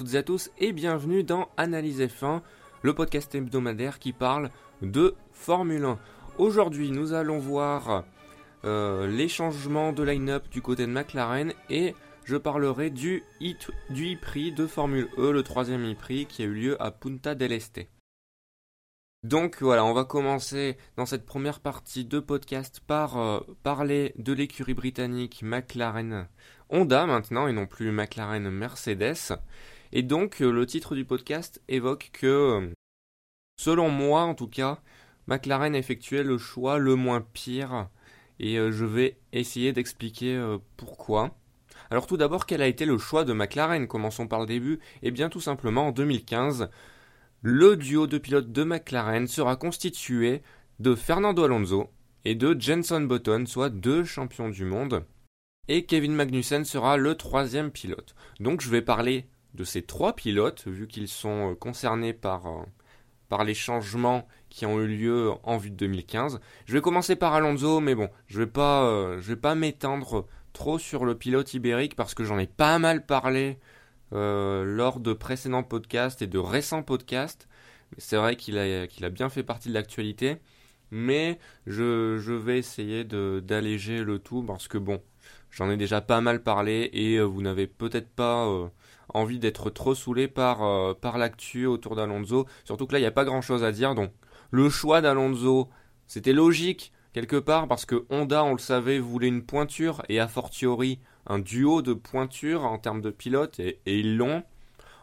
Toutes et à tous et bienvenue dans Analyse F1, le podcast hebdomadaire qui parle de Formule 1. Aujourd'hui, nous allons voir euh, les changements de line-up du côté de McLaren et je parlerai du e-prix de Formule E, le troisième e-prix qui a eu lieu à Punta del Este. Donc voilà, on va commencer dans cette première partie de podcast par euh, parler de l'écurie britannique McLaren Honda maintenant et non plus McLaren Mercedes. Et donc euh, le titre du podcast évoque que, euh, selon moi en tout cas, McLaren effectuait le choix le moins pire et je vais essayer d'expliquer pourquoi. Alors tout d'abord, quel a été le choix de McLaren? Commençons par le début. Eh bien tout simplement en 2015, le duo de pilotes de McLaren sera constitué de Fernando Alonso et de Jenson Button, soit deux champions du monde. Et Kevin Magnussen sera le troisième pilote. Donc je vais parler de ces trois pilotes, vu qu'ils sont euh, concernés par, euh, par les changements qui ont eu lieu en vue de 2015. Je vais commencer par Alonso, mais bon, je vais pas, euh, je vais pas m'étendre trop sur le pilote ibérique parce que j'en ai pas mal parlé lors de précédents podcasts et de récents podcasts. C'est vrai qu'il a, qu'il a bien fait partie de l'actualité, mais je, vais essayer d'alléger le tout parce que bon, j'en ai déjà pas mal parlé et vous n'avez peut-être pas envie d'être trop saoulé par, par l'actu autour d'Alonso. Surtout que là, il n'y a pas grand-chose à dire. Donc, le choix d'Alonso, c'était logique quelque part parce que Honda, on le savait, voulait une pointure et a fortiori un duo de pointure en termes de pilote et, ils l'ont.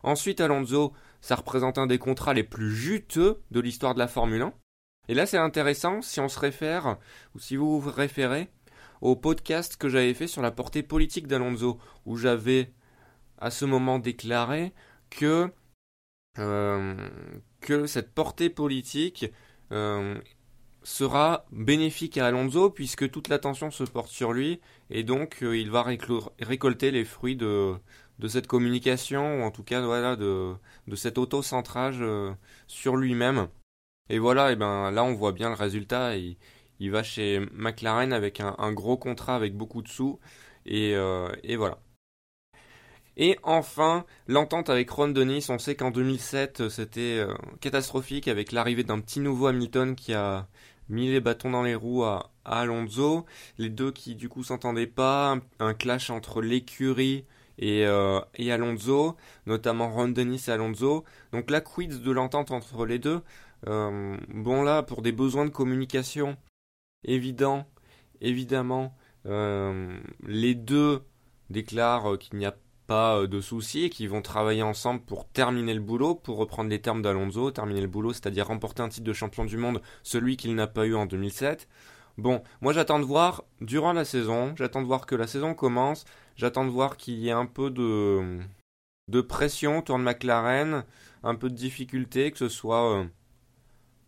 Ensuite, Alonso, ça représente un des contrats les plus juteux de l'histoire de la Formule 1. Et là, c'est intéressant si on se réfère, ou si vous vous référez, au podcast que j'avais fait sur la portée politique d'Alonso, où j'avais à ce moment déclaré que, euh, que cette portée politique euh, sera bénéfique à Alonso puisque toute l'attention se porte sur lui et donc euh, il va récolter les fruits de, de cette communication ou en tout cas voilà de, de cet auto-centrage sur lui-même. Et voilà, et ben là on voit bien le résultat. Il, il va chez McLaren avec un, gros contrat avec beaucoup de sous et, et voilà. Et enfin, l'entente avec Ron Dennis, on sait qu'en 2007 c'était catastrophique avec l'arrivée d'un petit nouveau Hamilton qui a mis les bâtons dans les roues à, Alonso. Les deux qui du coup s'entendaient pas, un, clash entre l'écurie et, euh, Alonso, notamment Ron Dennis et Alonso. Donc la quiz de l'entente entre les deux. Euh, bon là, pour des besoins de communication évident, évidemment, euh, les deux déclarent qu'il n'y a pas euh, de soucis et qui vont travailler ensemble pour terminer le boulot, pour reprendre les termes d'Alonso, terminer le boulot, c'est-à-dire remporter un titre de champion du monde, celui qu'il n'a pas eu en 2007. Bon, moi j'attends de voir durant la saison, j'attends de voir que la saison commence, j'attends de voir qu'il y ait un peu de, de pression autour de McLaren, un peu de difficulté, que ce soit euh,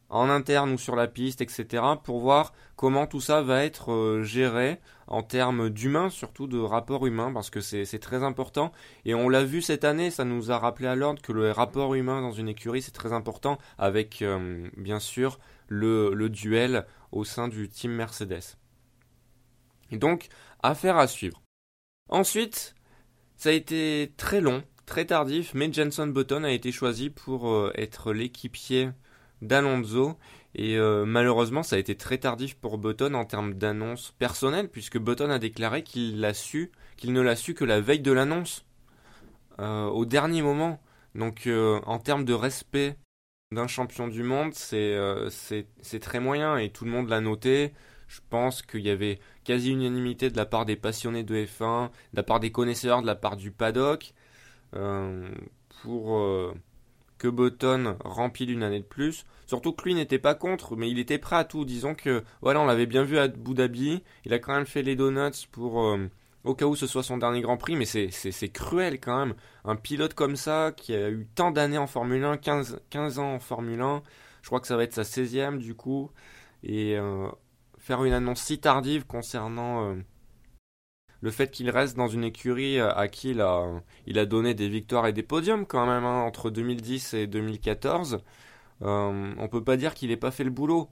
en interne ou sur la piste, etc., pour voir comment tout ça va être euh, géré en termes d'humain, surtout de rapport humain, parce que c'est très important. Et on l'a vu cette année, ça nous a rappelé à l'ordre que le rapport humain dans une écurie, c'est très important, avec euh, bien sûr le, duel au sein du team Mercedes. Donc, affaire à suivre. Ensuite, ça a été très long, très tardif, mais Jenson Button a été choisi pour euh, être l'équipier d'Alonso. Et euh, malheureusement, ça a été très tardif pour Button en termes d'annonce personnelle, puisque Button a déclaré qu'il l'a su, qu'il ne l'a su que la veille de l'annonce, euh, au dernier moment. Donc, euh, en termes de respect d'un champion du monde, c'est très moyen et tout le monde l'a noté. Je pense qu'il y avait quasi unanimité de la part des passionnés de F1, de la part des connaisseurs, de la part du paddock, pour que Button remplit une année de plus. Surtout que lui n'était pas contre, mais il était prêt à tout. Disons que, voilà, on l'avait bien vu à Abu Dhabi. Il a quand même fait les donuts pour, euh, au cas où ce soit son dernier Grand Prix, mais c'est cruel quand même. Un pilote comme ça, qui a eu tant d'années en Formule 1, 15, 15 ans en Formule 1, je crois que ça va être sa 16e du coup, et euh, faire une annonce si tardive concernant... Euh, le fait qu'il reste dans une écurie euh, à qui il a, il a donné des victoires et des podiums quand même hein, entre 2010 et 2014, euh, on peut pas dire qu'il n'ait pas fait le boulot.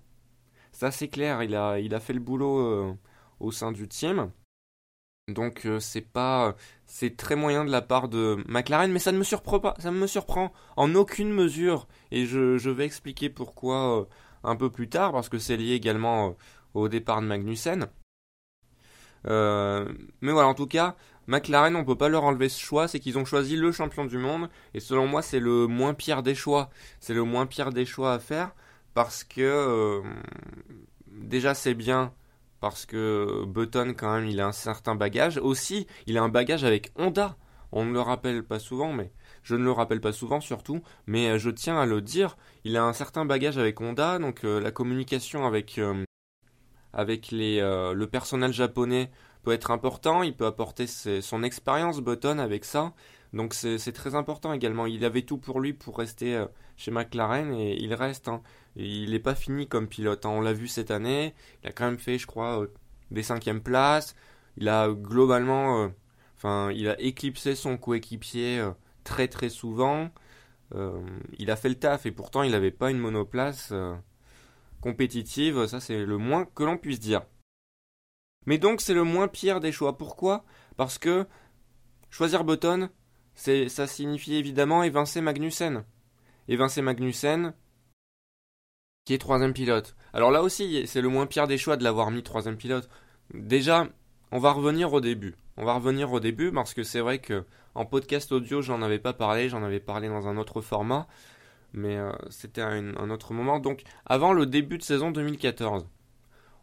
Ça c'est clair, il a, il a fait le boulot euh, au sein du team. Donc c'est pas c'est très moyen de la part de McLaren, mais ça ne me surprend pas, ça me surprend en aucune mesure. Et je, vais expliquer pourquoi un peu plus tard, parce que c'est lié également au départ de Magnussen. Mais voilà, en tout cas, McLaren, on peut pas leur enlever ce choix, c'est qu'ils ont choisi le champion du monde, et selon moi, c'est le moins pire des choix. C'est le moins pire des choix à faire, parce que déjà c'est bien parce que Button quand même il a un certain bagage. Aussi, il a un bagage avec Honda. On ne le rappelle pas souvent, mais je ne le rappelle pas souvent surtout, mais euh, je tiens à le dire, il a un certain bagage avec Honda, donc euh, la communication avec euh, avec les, le personnel japonais peut être important, il peut apporter son expérience Button avec ça, donc c'est très important également. Il avait tout pour lui pour rester chez McLaren et il reste. Hein il n'est pas fini comme pilote. Hein. On l'a vu cette année. Il a quand même fait, je crois, euh, des cinquièmes places. Il a globalement, euh, enfin, il a éclipsé son coéquipier euh, très très souvent. il a fait le taf et pourtant il n'avait pas une monoplace compétitive. Ça, c'est le moins que l'on puisse dire. Mais donc, c'est le moins pire des choix. Pourquoi? Parce que choisir Button, ça signifie évidemment évincer Magnussen. Évincer Magnussen, qui est troisième pilote. Alors là aussi, c'est le moins pire des choix de l'avoir mis troisième pilote. Déjà, on va revenir au début. On va revenir au début parce que c'est vrai que en podcast audio, j'en avais pas parlé, j'en avais parlé dans un autre format, mais euh, c'était un, autre moment. Donc, avant le début de saison 2014,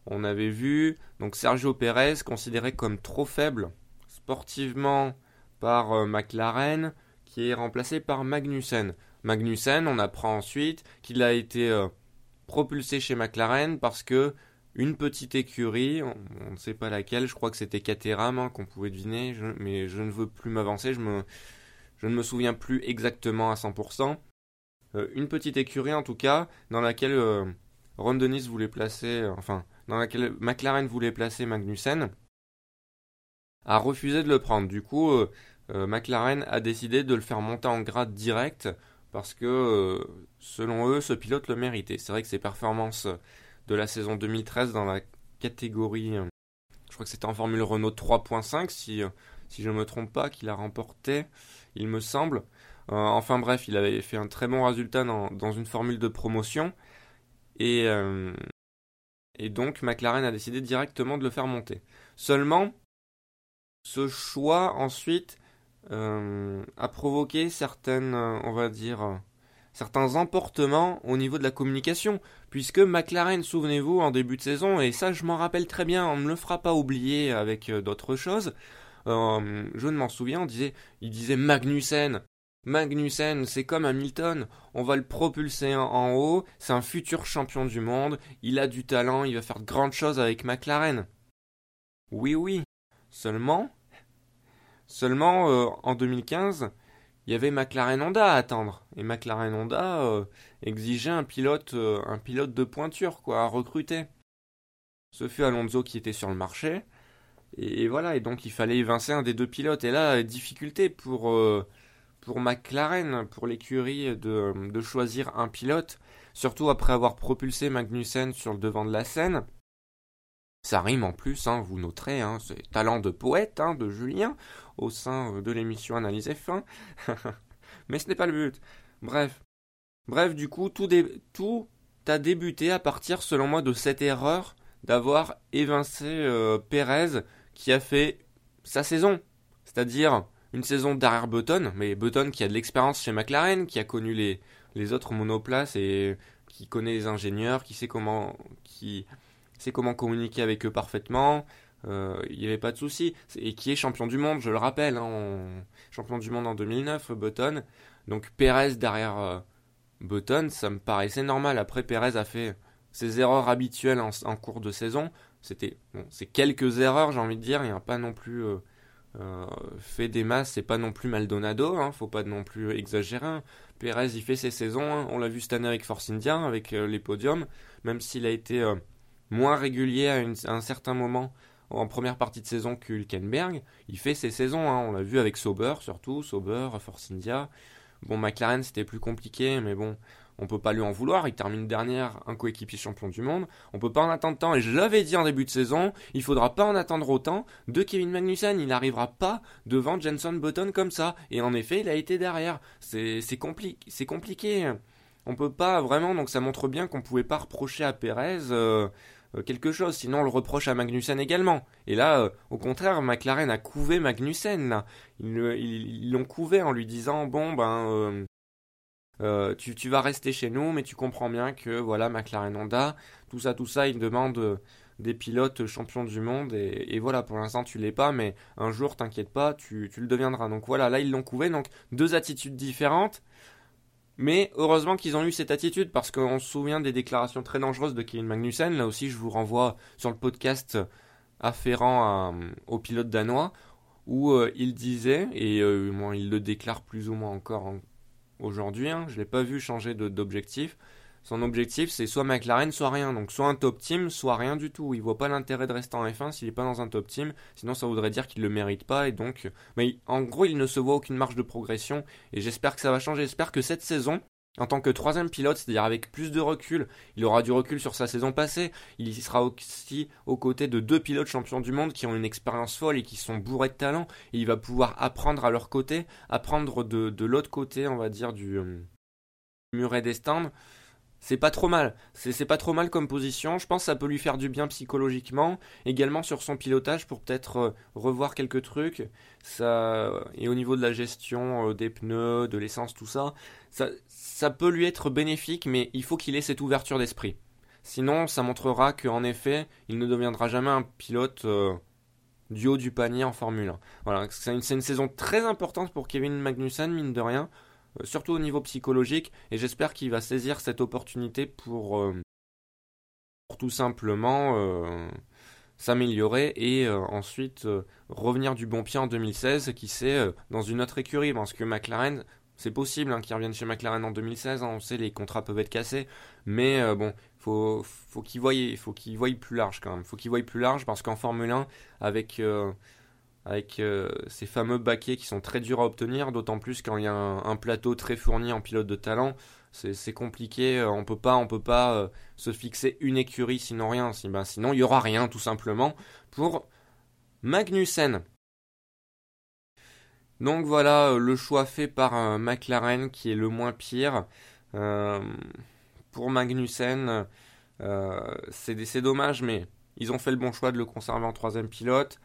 on avait vu donc Sergio Pérez considéré comme trop faible sportivement par euh, McLaren, qui est remplacé par Magnussen. Magnussen, on apprend ensuite qu'il a été euh, propulsé chez McLaren parce que une petite écurie, on ne sait pas laquelle, je crois que c'était Caterham hein, qu'on pouvait deviner, mais je ne veux plus m'avancer, je, je ne me souviens plus exactement à 100%. Euh, une petite écurie en tout cas, dans laquelle euh, Ron Dennis voulait placer, euh, enfin, dans laquelle McLaren voulait placer Magnussen, a refusé de le prendre. Du coup, McLaren a décidé de le faire monter en grade direct parce que selon eux, ce pilote le méritait. C'est vrai que ses performances de la saison 2013 dans la catégorie, je crois que c'était en Formule Renault 3.5, si, si je ne me trompe pas, qu'il a remporté, il me semble. Enfin bref, il avait fait un très bon résultat dans, une formule de promotion. Et, et donc McLaren a décidé directement de le faire monter. Seulement, ce choix ensuite euh, a provoqué certaines, euh, on va dire, euh, certains emportements au niveau de la communication, puisque McLaren, souvenez-vous, en début de saison, et ça je m'en rappelle très bien, on ne le fera pas oublier avec d'autres choses, je ne m'en souviens, on disait, il disait Magnussen, Magnussen, c'est comme Hamilton, on va le propulser en haut, c'est un futur champion du monde, il a du talent, il va faire de grandes choses avec McLaren. Oui, oui. Seulement, Seulement, euh, en 2015, il y avait McLaren Honda à attendre. Et McLaren Honda euh, exigeait un pilote, euh, un pilote de pointure, quoi, à recruter. Ce fut Alonso qui était sur le marché. Et, voilà, et donc il fallait évincer un des deux pilotes. Et là, difficulté pour, pour McLaren, pour l'écurie, de, de choisir un pilote. Surtout après avoir propulsé Magnussen sur le devant de la scène. Ça rime en plus, hein, vous noterez, hein, talent de poète hein, de Julien au sein de l'émission Analyse F1. Mais ce n'est pas le but. Bref. Bref, du coup, tout, tout a débuté à partir, selon moi, de cette erreur d'avoir évincé euh, Pérez qui a fait sa saison. C'est-à-dire une saison derrière Button, mais Button qui a de l'expérience chez McLaren, qui a connu les, autres monoplaces et qui connaît les ingénieurs, qui sait comment, qui sait comment communiquer avec eux parfaitement. Euh, il n'y avait pas de souci. Et qui est champion du monde, je le rappelle. Hein, champion du monde en 2009, Button. Donc Perez derrière euh, Button, ça me paraissait normal. Après, Perez a fait ses erreurs habituelles en, cours de saison. C'était c'est quelques erreurs, j'ai envie de dire. Il n'y a pas non plus euh, fait des masses. C'est pas non plus Maldonado. Hein, faut pas non plus exagérer. Perez, il fait ses saisons. Hein. On l'a vu cette année avec Force India, avec les podiums. Même s'il a été moins régulier à, un certain moment en première partie de saison que Hülkenberg. Il fait ses saisons, hein. on l'a vu avec Sauber surtout, Sauber, Force India. Bon, McLaren c'était plus compliqué, mais bon, on peut pas lui en vouloir, il termine dernière, un coéquipier champion du monde. On peut pas en attendre tant, et je l'avais dit en début de saison, il faudra pas en attendre autant de Kevin Magnussen. Il n'arrivera pas devant Jenson Button comme ça. Et en effet, il a été derrière. C'est c'est compliqué. On peut pas vraiment, donc ça montre bien qu'on pouvait pas reprocher à Perez. Euh, euh, quelque chose, sinon on le reproche à Magnussen également. Et là, euh, au contraire, McLaren a couvé Magnussen. Ils l'ont couvé en lui disant bon ben euh, tu, vas rester chez nous, mais tu comprends bien que voilà McLaren Honda, tout ça, tout ça, ils demandent des pilotes champions du monde et, voilà pour l'instant tu l'es pas, mais un jour t'inquiète pas, tu, le deviendras. Donc voilà, là ils l'ont couvé, donc deux attitudes différentes. Mais heureusement qu'ils ont eu cette attitude parce qu'on se souvient des déclarations très dangereuses de Kevin Magnussen. Là aussi, je vous renvoie sur le podcast afférent au pilote danois où euh, il disait, et euh, il le déclare plus ou moins encore aujourd'hui, hein, je ne l'ai pas vu changer d'objectif, son objectif, c'est soit McLaren, soit rien. Donc soit un top team, soit rien du tout. Il voit pas l'intérêt de rester en F1 s'il n'est pas dans un top team. Sinon, ça voudrait dire qu'il ne le mérite pas. Et donc, mais en gros, il ne se voit aucune marge de progression. Et j'espère que ça va changer. J'espère que cette saison, en tant que troisième pilote, c'est-à-dire avec plus de recul, il aura du recul sur sa saison passée. Il sera aussi aux côtés de deux pilotes champions du monde qui ont une expérience folle et qui sont bourrés de talent. Et il va pouvoir apprendre à leur côté, apprendre de, l'autre côté, on va dire, du euh, muret des stands c'est pas trop mal. C'est pas trop mal comme position. Je pense que ça peut lui faire du bien psychologiquement. Également sur son pilotage pour peut-être euh, revoir quelques trucs. Ça, et au niveau de la gestion euh, des pneus, de l'essence, tout ça, ça, peut lui être bénéfique, mais il faut qu'il ait cette ouverture d'esprit. Sinon, ça montrera qu'en effet, il ne deviendra jamais un pilote euh, du haut du panier en Formule 1. Voilà, c'est une, une, saison très importante pour Kevin Magnussen, mine de rien. Euh, surtout au niveau psychologique, et j'espère qu'il va saisir cette opportunité pour, euh, tout simplement euh, s'améliorer et ensuite revenir du bon pied en 2016, qui sait, dans une autre écurie, parce que McLaren, c'est possible hein, qu'il revienne chez McLaren en 2016, hein, on sait les contrats peuvent être cassés, mais bon, faut, faut qu'il voie, plus large quand même, faut qu'il voie plus large parce qu'en Formule 1, avec avec euh, ces fameux baquets qui sont très durs à obtenir, d'autant plus quand il y a un, plateau très fourni en pilote de talent, c'est compliqué, euh, on peut pas, peut pas euh, se fixer une écurie sinon rien, ben, sinon il y aura rien tout simplement pour Magnussen. Donc voilà le choix fait par McLaren qui est le moins pire. pour Magnussen, c'est dommage, mais ils ont fait le bon choix de le conserver en troisième pilote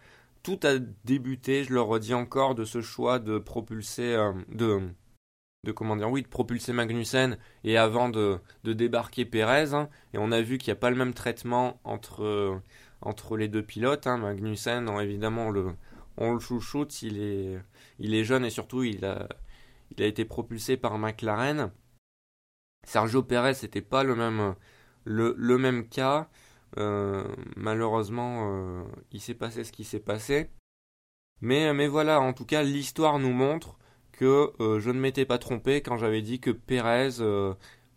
tout a débuté, je le redis encore, de ce choix de propulser, euh, Magnussen et avant de, débarquer Perez. Hein. et on a vu qu'il n'y a pas le même traitement entre, les deux pilotes. Hein. Magnussen, évidemment, on le, on le chouchoute, il est, il est jeune et surtout il a, été propulsé par McLaren. Sergio Perez, c'était pas le, le même cas. Euh, malheureusement, euh, il s'est passé ce qui s'est passé. Mais, mais voilà, en tout cas, l'histoire nous montre que euh, je ne m'étais pas trompé quand j'avais dit que Pérez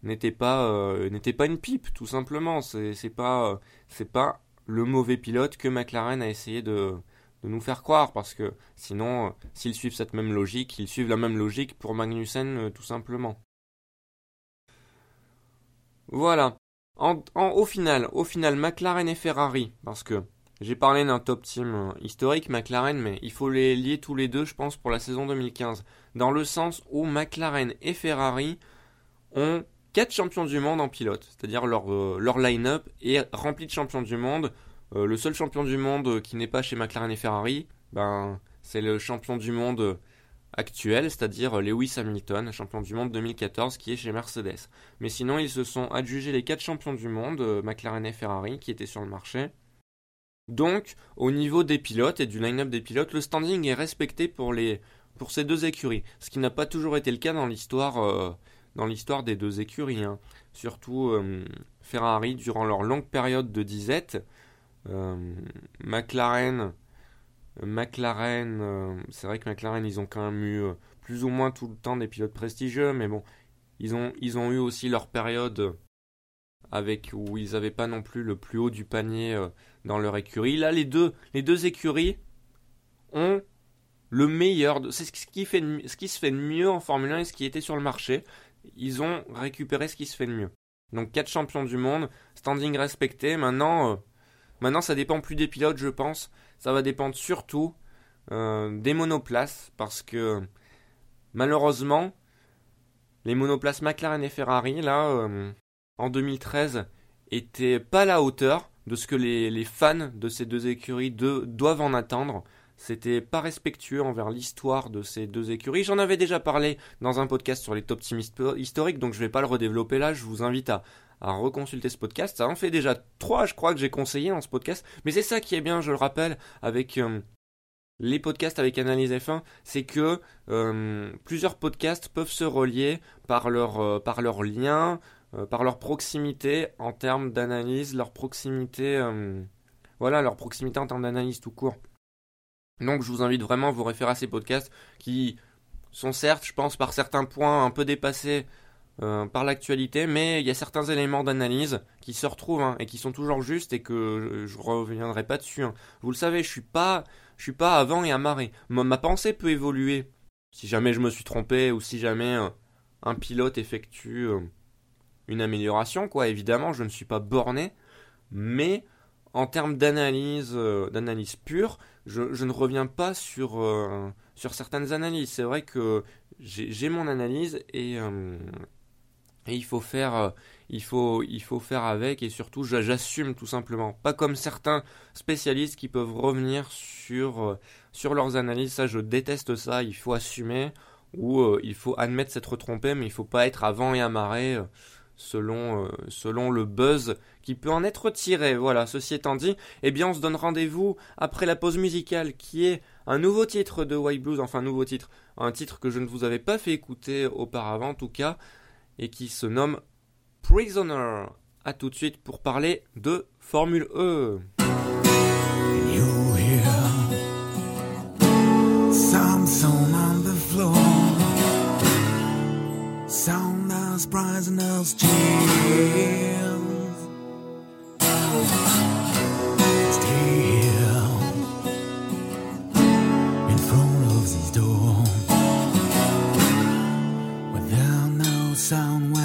n'était pas pas une pipe, tout simplement. C'est pas pas le mauvais pilote que McLaren a essayé de de nous faire croire parce que sinon s'ils suivent cette même logique, ils suivent la même logique pour Magnussen tout simplement. Voilà au final, au final, McLaren et Ferrari, parce que j'ai parlé d'un top team euh, historique, McLaren, mais il faut les lier tous les deux, je pense, pour la saison 2015. Dans le sens où McLaren et Ferrari ont quatre champions du monde en pilote, c'est-à-dire leur, euh, line-up est rempli de champions du monde. Euh, le seul champion du monde qui n'est pas chez McLaren et Ferrari, ben, c'est le champion du monde actuel, c'est-à-dire Lewis Hamilton, champion du monde 2014, qui est chez Mercedes. Mais sinon, ils se sont adjugés les quatre champions du monde, euh, McLaren et Ferrari, qui étaient sur le marché. Donc, au niveau des pilotes et du line-up des pilotes, le standing est respecté pour, ces deux écuries, ce qui n'a pas toujours été le cas dans l'histoire euh, dans l'histoire des deux écuries. Hein. Surtout euh, Ferrari, durant leur longue période de disette, McLaren McLaren, euh, c'est vrai que McLaren, ils ont quand même eu euh, plus ou moins tout le temps des pilotes prestigieux, mais bon, ils ont, ils ont eu aussi leur période avec où ils n'avaient pas non plus le plus haut du panier euh, dans leur écurie. Là, les deux, les deux écuries ont le meilleur. C'est ce qui, ce qui se fait de mieux en Formule 1 et ce qui était sur le marché. ils ont récupéré ce qui se fait de mieux. Donc 4 champions du monde, standing respecté. Maintenant, maintenant ça dépend plus des pilotes, je pense. Ça va dépendre surtout euh, des monoplaces parce que malheureusement, les monoplaces McLaren et Ferrari, là, euh, en 2013, étaient pas à la hauteur de ce que les, fans de ces deux écuries doivent en attendre. C'était pas respectueux envers l'histoire de ces deux écuries. J'en avais déjà parlé dans un podcast sur les top teams historiques, donc je vais pas le redévelopper là. Je vous invite à, reconsulter ce podcast. Ça en fait déjà trois, je crois, que j'ai conseillé dans ce podcast. Mais c'est ça qui est bien, je le rappelle, avec euh, les podcasts avec Analyse F1, c'est que euh, plusieurs podcasts peuvent se relier par leur, euh, par leur lien, par leur proximité en termes d'analyse, leur proximité, voilà, leur proximité en termes d'analyse tout court. Donc je vous invite vraiment à vous référer à ces podcasts qui sont certes, je pense, par certains points un peu dépassés euh, par l'actualité, mais il y a certains éléments d'analyse qui se retrouvent hein, et qui sont toujours justes et que je, ne reviendrai pas dessus. Hein. Vous le savez, je suis pas, je suis pas avant et amarré. Ma, ma pensée peut évoluer si jamais je me suis trompé ou si jamais euh, un pilote effectue euh, une amélioration, quoi. Évidemment, je ne suis pas borné, mais en termes d'analyse, d'analyse pure, je, ne reviens pas sur certaines analyses. C'est vrai que j'ai mon analyse et, euh, il, faut faire, euh, il, faut, il faut faire avec et surtout j'assume tout simplement. Pas comme certains spécialistes qui peuvent revenir sur, sur leurs analyses. Ça, je déteste ça. Il faut assumer ou il faut admettre s'être trompé, mais il faut pas être avant et amarré selon, selon le buzz qui peut en être tiré. Voilà, ceci étant dit, eh bien on se donne rendez-vous après la pause musicale qui est un nouveau titre de White Blues, enfin un nouveau titre, un titre que je ne vous avais pas fait écouter auparavant en tout cas, et qui se nomme Prisoner. A tout de suite pour parler de Formule E. sound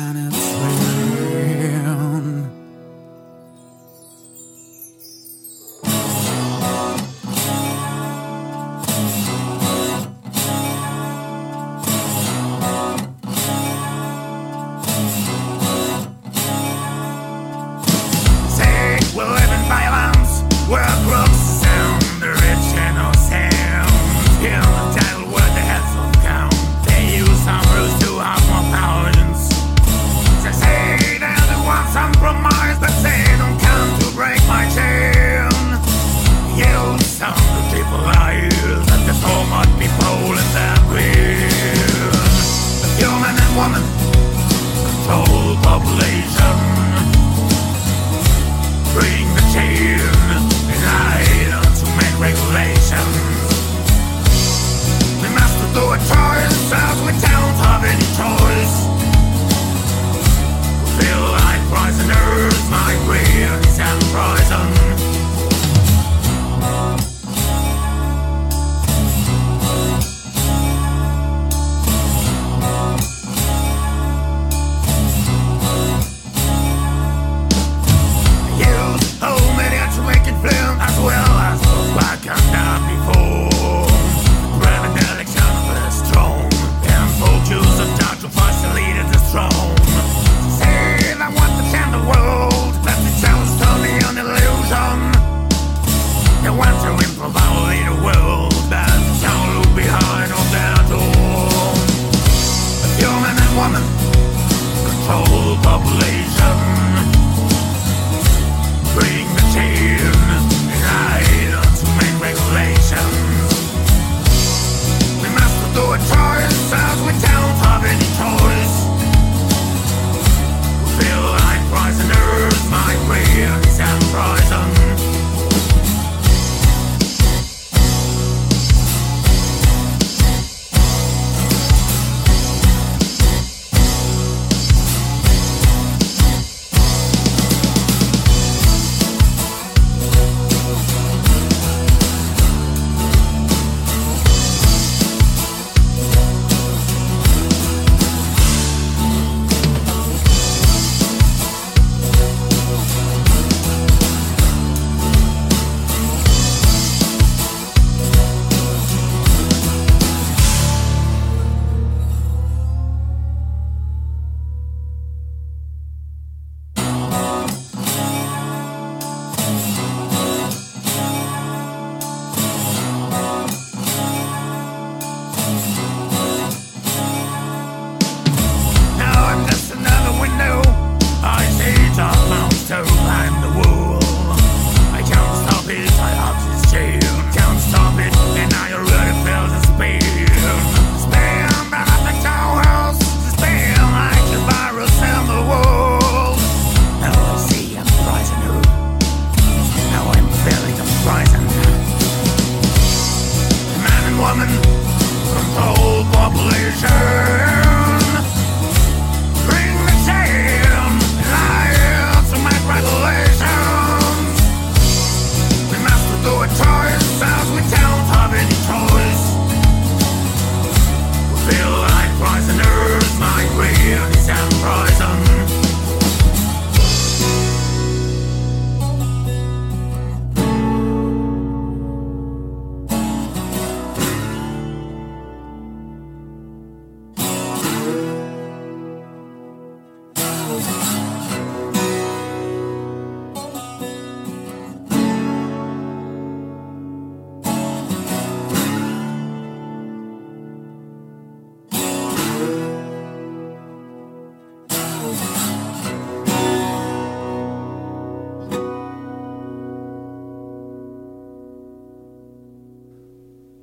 We hear here, sound poison.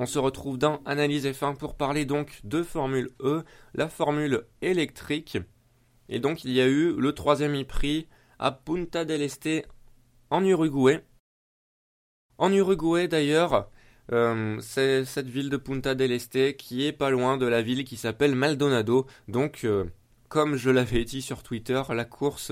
Se retrouve dans Analyse F1 pour parler donc de Formule E, la Formule électrique. Et donc il y a eu le troisième e-prix à Punta del Este en Uruguay. En Uruguay d'ailleurs, euh, c'est cette ville de Punta del Este qui est pas loin de la ville qui s'appelle Maldonado. Donc euh, comme je l'avais dit sur Twitter, la course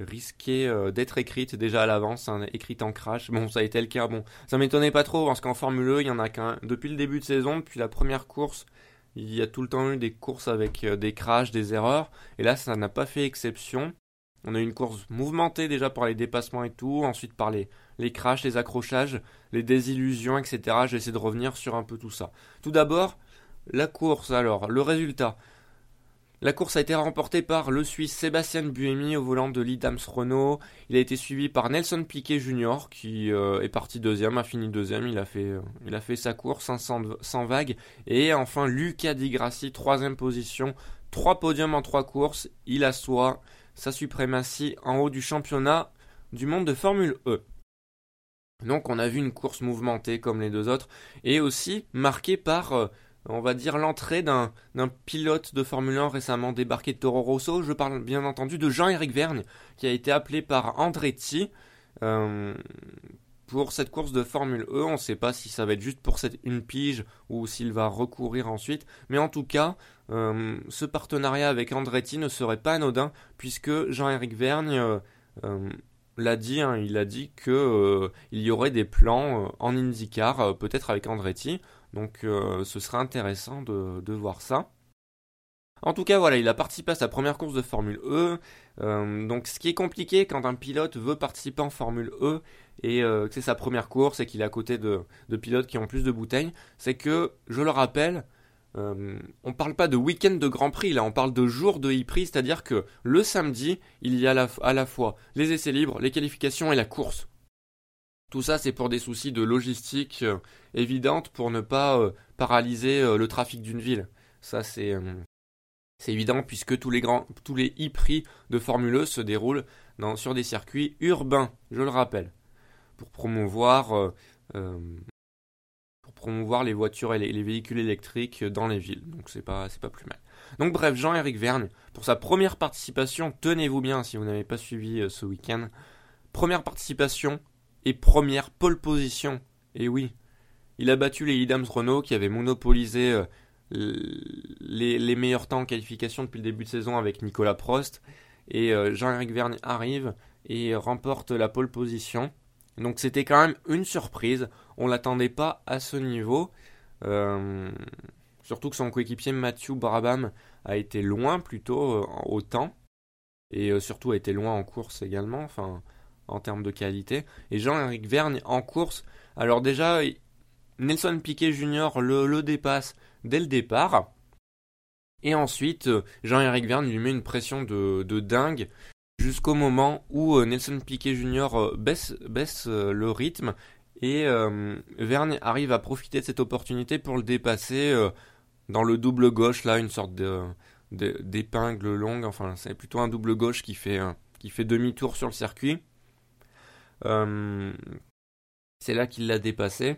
risquait euh, d'être écrite déjà à l'avance, hein, écrite en crash. Bon, ça a été le cas. Bon, ça m'étonnait pas trop parce qu'en Formule E, il y en a qu'un depuis le début de saison, depuis la première course, il y a tout le temps eu des courses avec euh, des crashs, des erreurs, et là, ça n'a pas fait exception. On a eu une course mouvementée déjà par les dépassements et tout, ensuite par les, les crashs, les accrochages, les désillusions, etc. Je vais essayer de revenir sur un peu tout ça. Tout d'abord, la course, alors, le résultat. La course a été remportée par le Suisse Sébastien Buemi au volant de l'Idams Renault. Il a été suivi par Nelson Piquet Jr. qui euh, est parti deuxième, a fini deuxième. Il a fait, euh, sa course sans, vague. Et enfin Luca Di Grassi, troisième position. Trois podiums en trois courses. Il assoit sa suprématie en haut du championnat du monde de Formule E. Donc on a vu une course mouvementée comme les deux autres et aussi marquée par euh, on va dire, l'entrée d'un pilote de Formule 1 récemment débarqué de Toro Rosso. Je parle bien entendu de Jean-Éric Vergne, qui a été appelé par Andretti euh, pour cette course de Formule E. On ne sait pas si ça va être juste pour cette une pige ou s'il va recourir ensuite. Mais en tout cas, euh, ce partenariat avec Andretti ne serait pas anodin, puisque Jean-Éric Vergne euh, l'a dit, hein, il a dit qu'il y aurait des plans en IndyCar, peut-être avec Andretti. Donc euh, ce serait intéressant de, voir ça. En tout cas, voilà, il a participé à sa première course de Formule E. Euh, donc, ce qui est compliqué quand un pilote veut participer en Formule E et euh, que c'est sa première course et qu'il est à côté de, pilotes qui ont plus de bouteilles, c'est que, je le rappelle, on ne parle pas de week-end de Grand Prix, là, on parle de jour de e-prix, c'est-à-dire que le samedi, il y a à la fois les essais libres, les qualifications et la course. Tout ça, c'est pour des soucis de logistique euh, évidente pour ne pas euh, paralyser euh, le trafic d'une ville. Ça, c'est évident puisque tous les grands, tous les e-prix de Formule E se déroulent sur des circuits urbains, je le rappelle, pour promouvoir, pour promouvoir les voitures et les, véhicules électriques dans les villes. Donc c'est pas, pas plus mal. Donc bref, Jean-Éric Vergne, pour sa première participation, tenez-vous bien si vous n'avez pas suivi ce week-end, première participation et première pole position. Et oui, il a battu les Idams Renault qui avaient monopolisé euh, les, meilleurs temps en qualification depuis le début de saison avec Nicolas Prost. Et euh, Jean-Éric Vergne arrive et remporte la pole position. Donc c'était quand même une surprise. On l'attendait pas à ce niveau. Euh, surtout que son coéquipier Matthew Brabham a été loin plutôt au temps. Et surtout a été loin en course également. Enfin, en termes de qualité. Et Jean-Éric Vergne en course, alors déjà, Nelson Piquet Jr. Le, dépasse dès le départ. Et ensuite, Jean-Éric Vergne lui met une pression de, dingue jusqu'au moment où euh, Nelson Piquet Jr. Euh, baisse, euh, le rythme et Vergne arrive à profiter de cette opportunité pour le dépasser dans le double gauche, là, une sorte d'épingle longue, enfin c'est plutôt un double gauche qui fait demi-tour sur le circuit. Euh, c'est là qu'il l'a dépassé.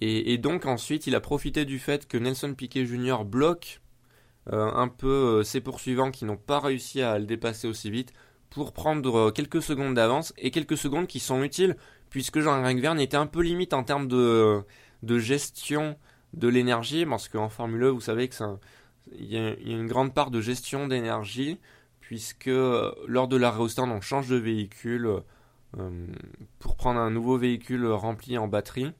Et, donc ensuite, il a profité du fait que Nelson Piquet Jr. bloque euh, un peu euh, ses poursuivants qui n'ont pas réussi à le dépasser aussi vite pour prendre quelques secondes d'avance et quelques secondes qui sont utiles puisque Jean-Éric Verne était un peu limite en termes de, gestion de l'énergie parce qu'en Formule 1, e, vous savez que il y, a une grande part de gestion d'énergie puisque lors de l'arrêt au stand on change de véhicule pour prendre un nouveau véhicule rempli en batterie.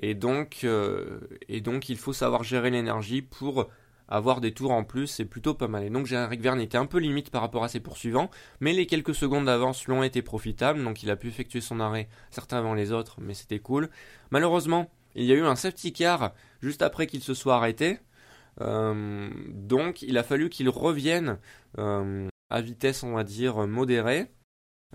Et donc, euh, et donc il faut savoir gérer l'énergie pour avoir des tours en plus, c'est plutôt pas mal. Et donc Eric Verne était un peu limite par rapport à ses poursuivants, mais les quelques secondes d'avance lui ont été profitables, donc il a pu effectuer son arrêt, certains avant les autres, mais c'était cool. Malheureusement, il y a eu un safety car juste après qu'il se soit arrêté, euh, donc il a fallu qu'il revienne à vitesse, on va dire, modérée.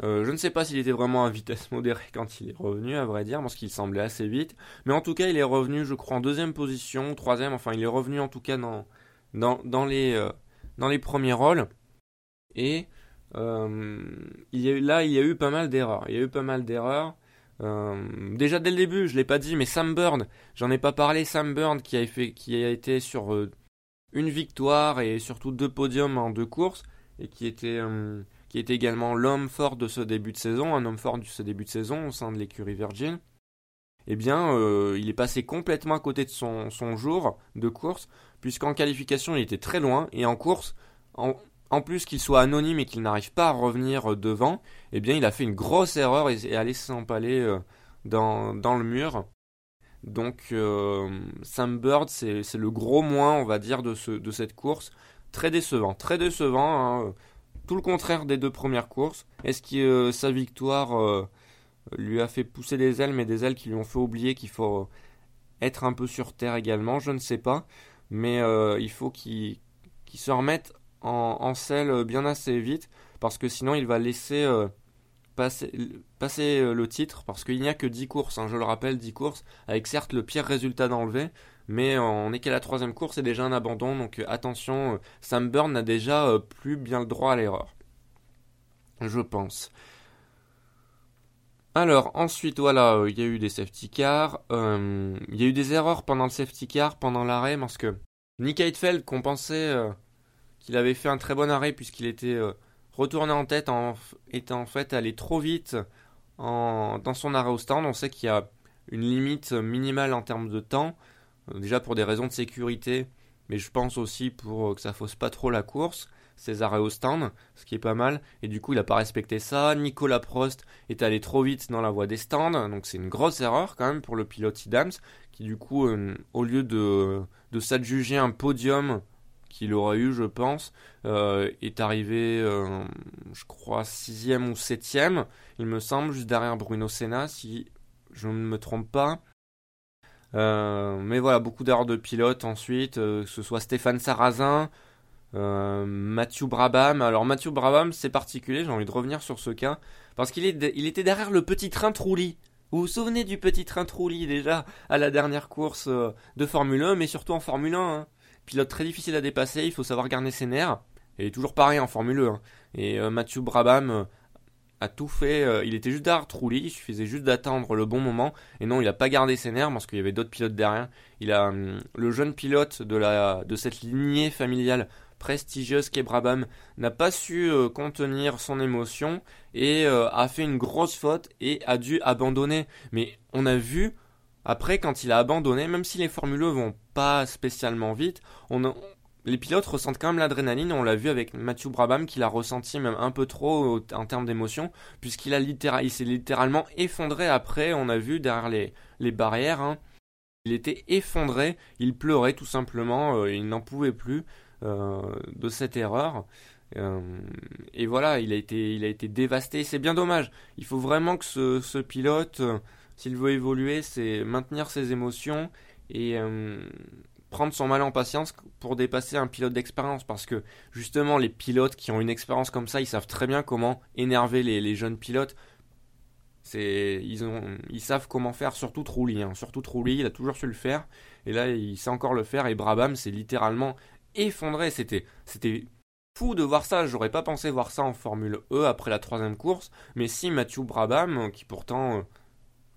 Je ne sais pas s'il était vraiment à vitesse modérée quand il est revenu, à vrai dire, parce qu'il semblait assez vite. Mais en tout cas, il est revenu, je crois, en deuxième position, troisième, enfin, il est revenu en tout cas dans, dans, les, dans les premiers rôles. Et a là, il y a eu pas mal d'erreurs. Il y a eu pas mal d'erreurs. Euh, déjà dès le début, je l'ai pas dit, mais Sam Bird, j'en ai pas parlé. Sam Bird qui a, été sur euh, une victoire et surtout deux podiums en deux courses et qui était, euh, qui était également l'homme fort de ce début de saison, un homme fort de ce début de saison au sein de l'écurie Virgin. Eh bien, il est passé complètement à côté de son, jour de course, puisqu'en qualification il était très loin et en course, en, plus qu'il soit anonyme et qu'il n'arrive pas à revenir euh, devant, eh bien il a fait une grosse erreur et, a laissé s'empaler euh, dans, le mur. Donc euh, Sam Bird, c'est le gros moins, on va dire, de cette course. Très décevant, très décevant. Hein. Tout le contraire des deux premières courses. Est-ce que sa victoire lui a fait pousser des ailes, mais des ailes qui lui ont fait oublier qu'il faut être un peu sur terre également? Je ne sais pas. Mais il faut qu'il se remette en, selle bien assez vite parce que sinon il va laisser euh, passer, euh, le titre parce qu'il n'y a que 10 courses, hein, je le rappelle, 10 courses avec certes le pire résultat d'enlever mais on est qu'à la troisième course et déjà un abandon donc euh, attention, Sam Burn n'a déjà plus bien le droit à l'erreur. Je pense. Alors ensuite voilà, il y a eu des safety cars, il y a eu des erreurs pendant le safety car, pendant l'arrêt parce que Nick Heidfeld qu'on pensait qu'il avait fait un très bon arrêt puisqu'il était euh, retourné en tête, en, était en fait allé trop vite dans son arrêt au stand. On sait qu'il y a une limite minimale en termes de temps, euh, déjà pour des raisons de sécurité, mais je pense aussi pour euh, que ça fausse pas trop la course, ses arrêts au stand, ce qui est pas mal, et du coup il n'a pas respecté ça. Nicolas Prost est allé trop vite dans la voie des stands, donc c'est une grosse erreur quand même pour le pilote Idams, qui du coup, au lieu de, s'adjuger un podium qu'il aurait eu, je pense, euh, est arrivé, euh, je crois, sixième ou septième, il me semble, juste derrière Bruno Senna, si je ne me trompe pas. Euh, mais voilà, beaucoup d'erreurs de pilote ensuite, que ce soit Stéphane Sarrazin, Mathieu Brabham. Alors Mathieu Brabham, c'est particulier, j'ai envie de revenir sur ce cas, parce qu'il il était derrière le petit train Trulli. Vous vous souvenez du petit train Trulli déjà à la dernière course de Formule 1, mais surtout en Formule 1 Pilote très difficile à dépasser, il faut savoir garder ses nerfs. Et toujours pareil en Formule 1. Hein. Et euh, Mathieu Brabham euh, a tout fait. Euh, il était juste derrière il suffisait juste d'attendre le bon moment. Et non, il n'a pas gardé ses nerfs parce qu'il y avait d'autres pilotes derrière. Il a hum, le jeune pilote de, la, de cette lignée familiale prestigieuse qu'est Brabham n'a pas su contenir son émotion et a fait une grosse faute et a dû abandonner. Mais on a vu après, quand il a abandonné, même si les Formule 1 vont pas spécialement vite, on les pilotes ressentent quand même l'adrénaline. On l'a vu avec Mathieu Brabham qui l'a ressenti même un peu trop en termes d'émotion, puisqu'il a s'est littéralement effondré après. On a vu derrière les, barrières. Hein. Il était effondré, il pleurait tout simplement, euh, il n'en pouvait plus euh, de cette erreur. Euh, et voilà, il a été, dévasté. C'est bien dommage. Il faut vraiment que ce, ce pilote s'il veut évoluer, c'est maintenir ses émotions et prendre son mal en patience pour dépasser un pilote d'expérience. Parce que justement, les pilotes qui ont une expérience comme ça, ils savent très bien comment énerver les, jeunes pilotes. C'est, ils, savent comment faire, surtout Trulli. Hein. Surtout Trulli, il a toujours su le faire. Et là, il sait encore le faire. Et Brabham s'est littéralement effondré. C'était, c'était fou de voir ça. J'aurais pas pensé voir ça en Formule E après la troisième course. Mais si Mathieu Brabham, qui pourtant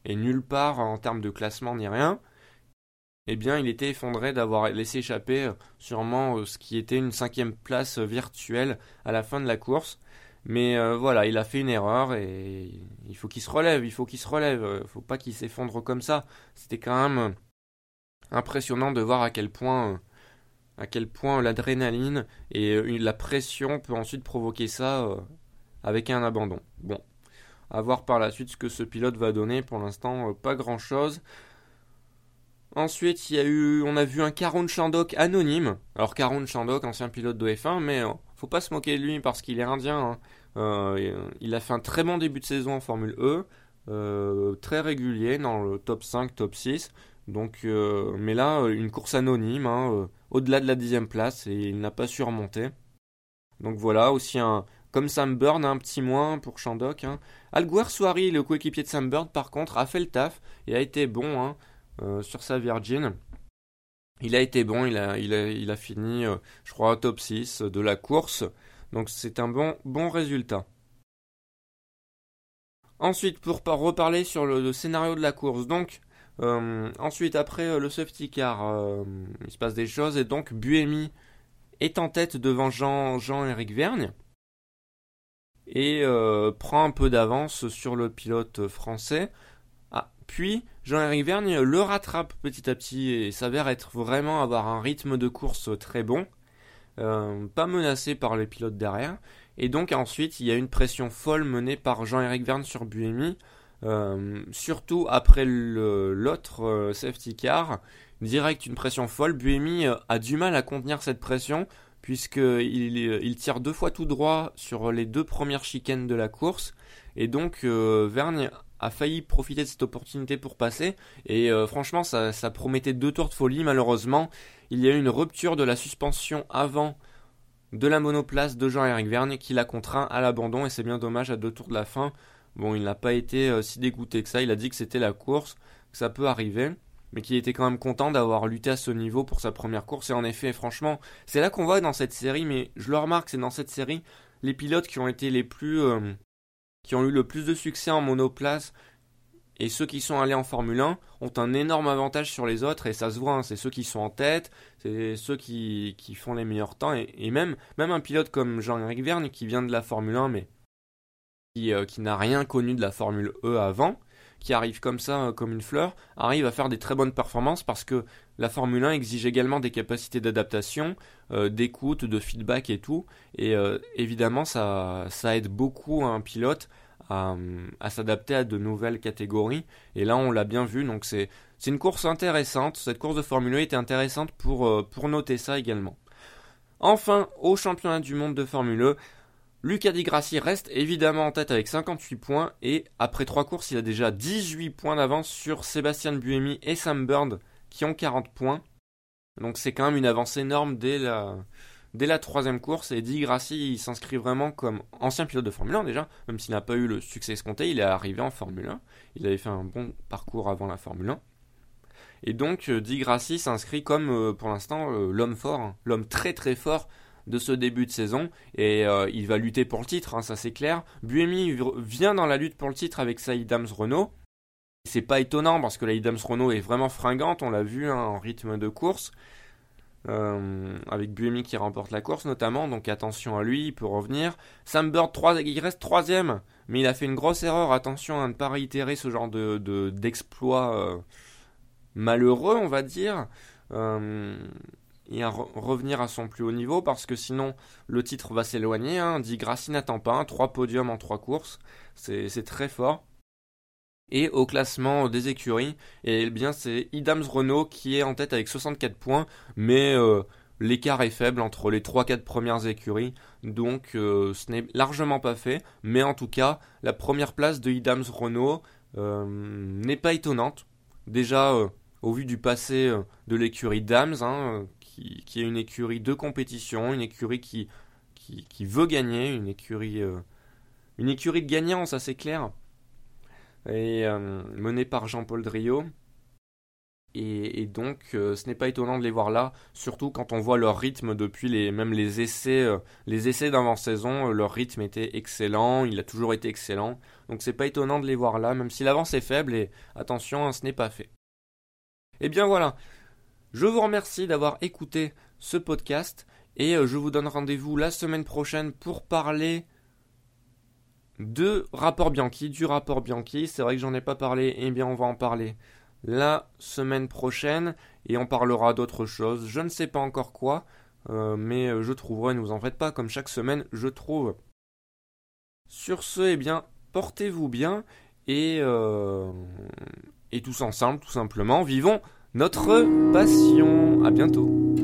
et nulle part en termes de classement ni rien, eh bien il était effondré d'avoir laissé échapper euh, sûrement euh, ce qui était une cinquième place virtuelle à la fin de la course. Mais euh, voilà, il a fait une erreur et il faut qu'il se relève, il faut qu'il se relève, il faut pas qu'il s'effondre comme ça. C'était quand même impressionnant de voir à quel point à quel point l'adrénaline et la pression peut ensuite provoquer ça avec un abandon. Bon, à voir par la suite ce que ce pilote va donner. Pour l'instant, euh, pas grand chose. Ensuite, il y a eu, on a vu un Karun Chandok anonyme. Alors Karun Chandok, ancien pilote de F1, mais euh, faut pas se moquer de lui parce qu'il est indien. Hein. Euh, il a fait un très bon début de saison en Formule E, très régulier dans le top 5, top 6. Donc, mais là, une course anonyme, hein, au-delà de la dixième place, et il n'a pas su remonter. Donc voilà, aussi un, comme Sam Bird, un petit moins pour Shandok. Hein. Soari, le coéquipier de Sam Bird, par contre, a fait le taf et a été bon hein, euh, sur sa Virgin. Il a été bon, il a, il fini, euh, je crois, top 6 de la course. Donc c'est un bon, bon résultat. Ensuite, pour reparler sur le, scénario de la course, donc euh, ensuite après le safety car, il se passe des choses et donc Buemi est en tête devant Jean Jean-Éric Vergne et euh, prend un peu d'avance sur le pilote français. Puis Jean-Éric Vergne le rattrape petit à petit et s'avère être vraiment avoir un rythme de course très bon, euh, pas menacé par les pilotes derrière. Et donc ensuite il y a une pression folle menée par Jean-Éric Vergne sur Buemi, euh, surtout après l'autre safety car. Direct une pression folle, Buemi a du mal à contenir cette pression puisqu'il il tire deux fois tout droit sur les deux premières chicanes de la course. Et donc euh, Vergne a failli profiter de cette opportunité pour passer. Et euh, franchement, ça, promettait deux tours de folie. Malheureusement, il y a eu une rupture de la suspension avant de la monoplace de Jean-Éric Vergne qui l'a contraint à l'abandon. Et c'est bien dommage à deux tours de la fin. Bon, il n'a pas été euh, si dégoûté que ça. Il a dit que c'était la course, que ça peut arriver mais qui était quand même content d'avoir lutté à ce niveau pour sa première course. Et en effet, franchement, c'est là qu'on voit dans cette série, mais je le remarque, c'est dans cette série, les pilotes qui ont été les plus. Euh, qui ont eu le plus de succès en monoplace et ceux qui sont allés en Formule 1 ont un énorme avantage sur les autres et ça se voit, hein. c'est ceux qui sont en tête, c'est ceux qui, font les meilleurs temps et, même, même un pilote comme Jean-Éric Verne qui vient de la Formule 1 mais qui, euh, qui n'a rien connu de la Formule E avant, qui arrive comme ça, euh, comme une fleur, arrive à faire des très bonnes performances parce que la Formule 1 exige également des capacités d'adaptation, euh, d'écoute, de feedback et tout. Et euh, évidemment, ça, aide beaucoup un pilote à, s'adapter à de nouvelles catégories. Et là, on l'a bien vu. Donc, c'est une course intéressante. Cette course de Formule 1 était intéressante pour, pour noter ça également. Enfin, au championnat du monde de Formule 1, Lucas Di Grassi reste évidemment en tête avec 58 points et après 3 courses, il a déjà 18 points d'avance sur Sébastien Buemi et Sam Bird qui ont 40 points. Donc c'est quand même une avance énorme dès la, dès la troisième course et Di Grassi il s'inscrit vraiment comme ancien pilote de Formule 1 déjà, même s'il n'a pas eu le succès escompté, il est arrivé en Formule 1. Il avait fait un bon parcours avant la Formule 1. Et donc euh, Di Grassi s'inscrit comme euh, pour l'instant euh, l'homme fort, hein. l'homme très très fort de ce début de saison et il va lutter pour le titre, hein, ça c'est clair. Buemi vient dans la lutte pour le titre avec sa Idams Renault. C'est pas étonnant parce que la Idams Renault est vraiment fringante, on l'a vu hein, en rythme de course. Euh, avec Buemi qui remporte la course notamment, donc attention à lui, il peut revenir. Sam Bird, 3, il reste troisième, mais il a fait une grosse erreur, attention à ne pas réitérer ce genre de d'exploit euh, malheureux, on va dire et à revenir à son plus haut niveau parce que sinon le titre va s'éloigner. Hein. Dit Grassi n'attend pas, 3 podiums en 3 courses, c'est très fort. Et au classement des écuries, et eh bien c'est Idams Renault qui est en tête avec 64 points, mais euh, l'écart est faible entre les 3-4 premières écuries, donc euh, ce n'est largement pas fait, mais en tout cas la première place de Idams Renault euh, n'est pas étonnante. Déjà au vu du passé de l'écurie Dams, hein, qui, est une écurie de compétition, une écurie qui, veut gagner, une écurie, une écurie de gagnants, ça c'est clair, et euh, menée par Jean-Paul Drio. Et, donc, euh, ce n'est pas étonnant de les voir là, surtout quand on voit leur rythme depuis les, même les essais, les essais d'avant-saison, leur rythme était excellent, il a toujours été excellent. Donc, c'est pas étonnant de les voir là, même si l'avance est faible, et attention, ce n'est pas fait. Et eh bien voilà, je vous remercie d'avoir écouté ce podcast et euh, je vous donne rendez-vous la semaine prochaine pour parler de rapport Bianchi, du rapport Bianchi. C'est vrai que j'en ai pas parlé, et eh bien on va en parler la semaine prochaine et on parlera d'autres choses. Je ne sais pas encore quoi, euh, mais euh, je trouverai, ne vous en faites pas, comme chaque semaine, je trouve. Sur ce, eh bien, portez-vous bien et, et tous ensemble, tout simplement, vivons notre passion. À bientôt.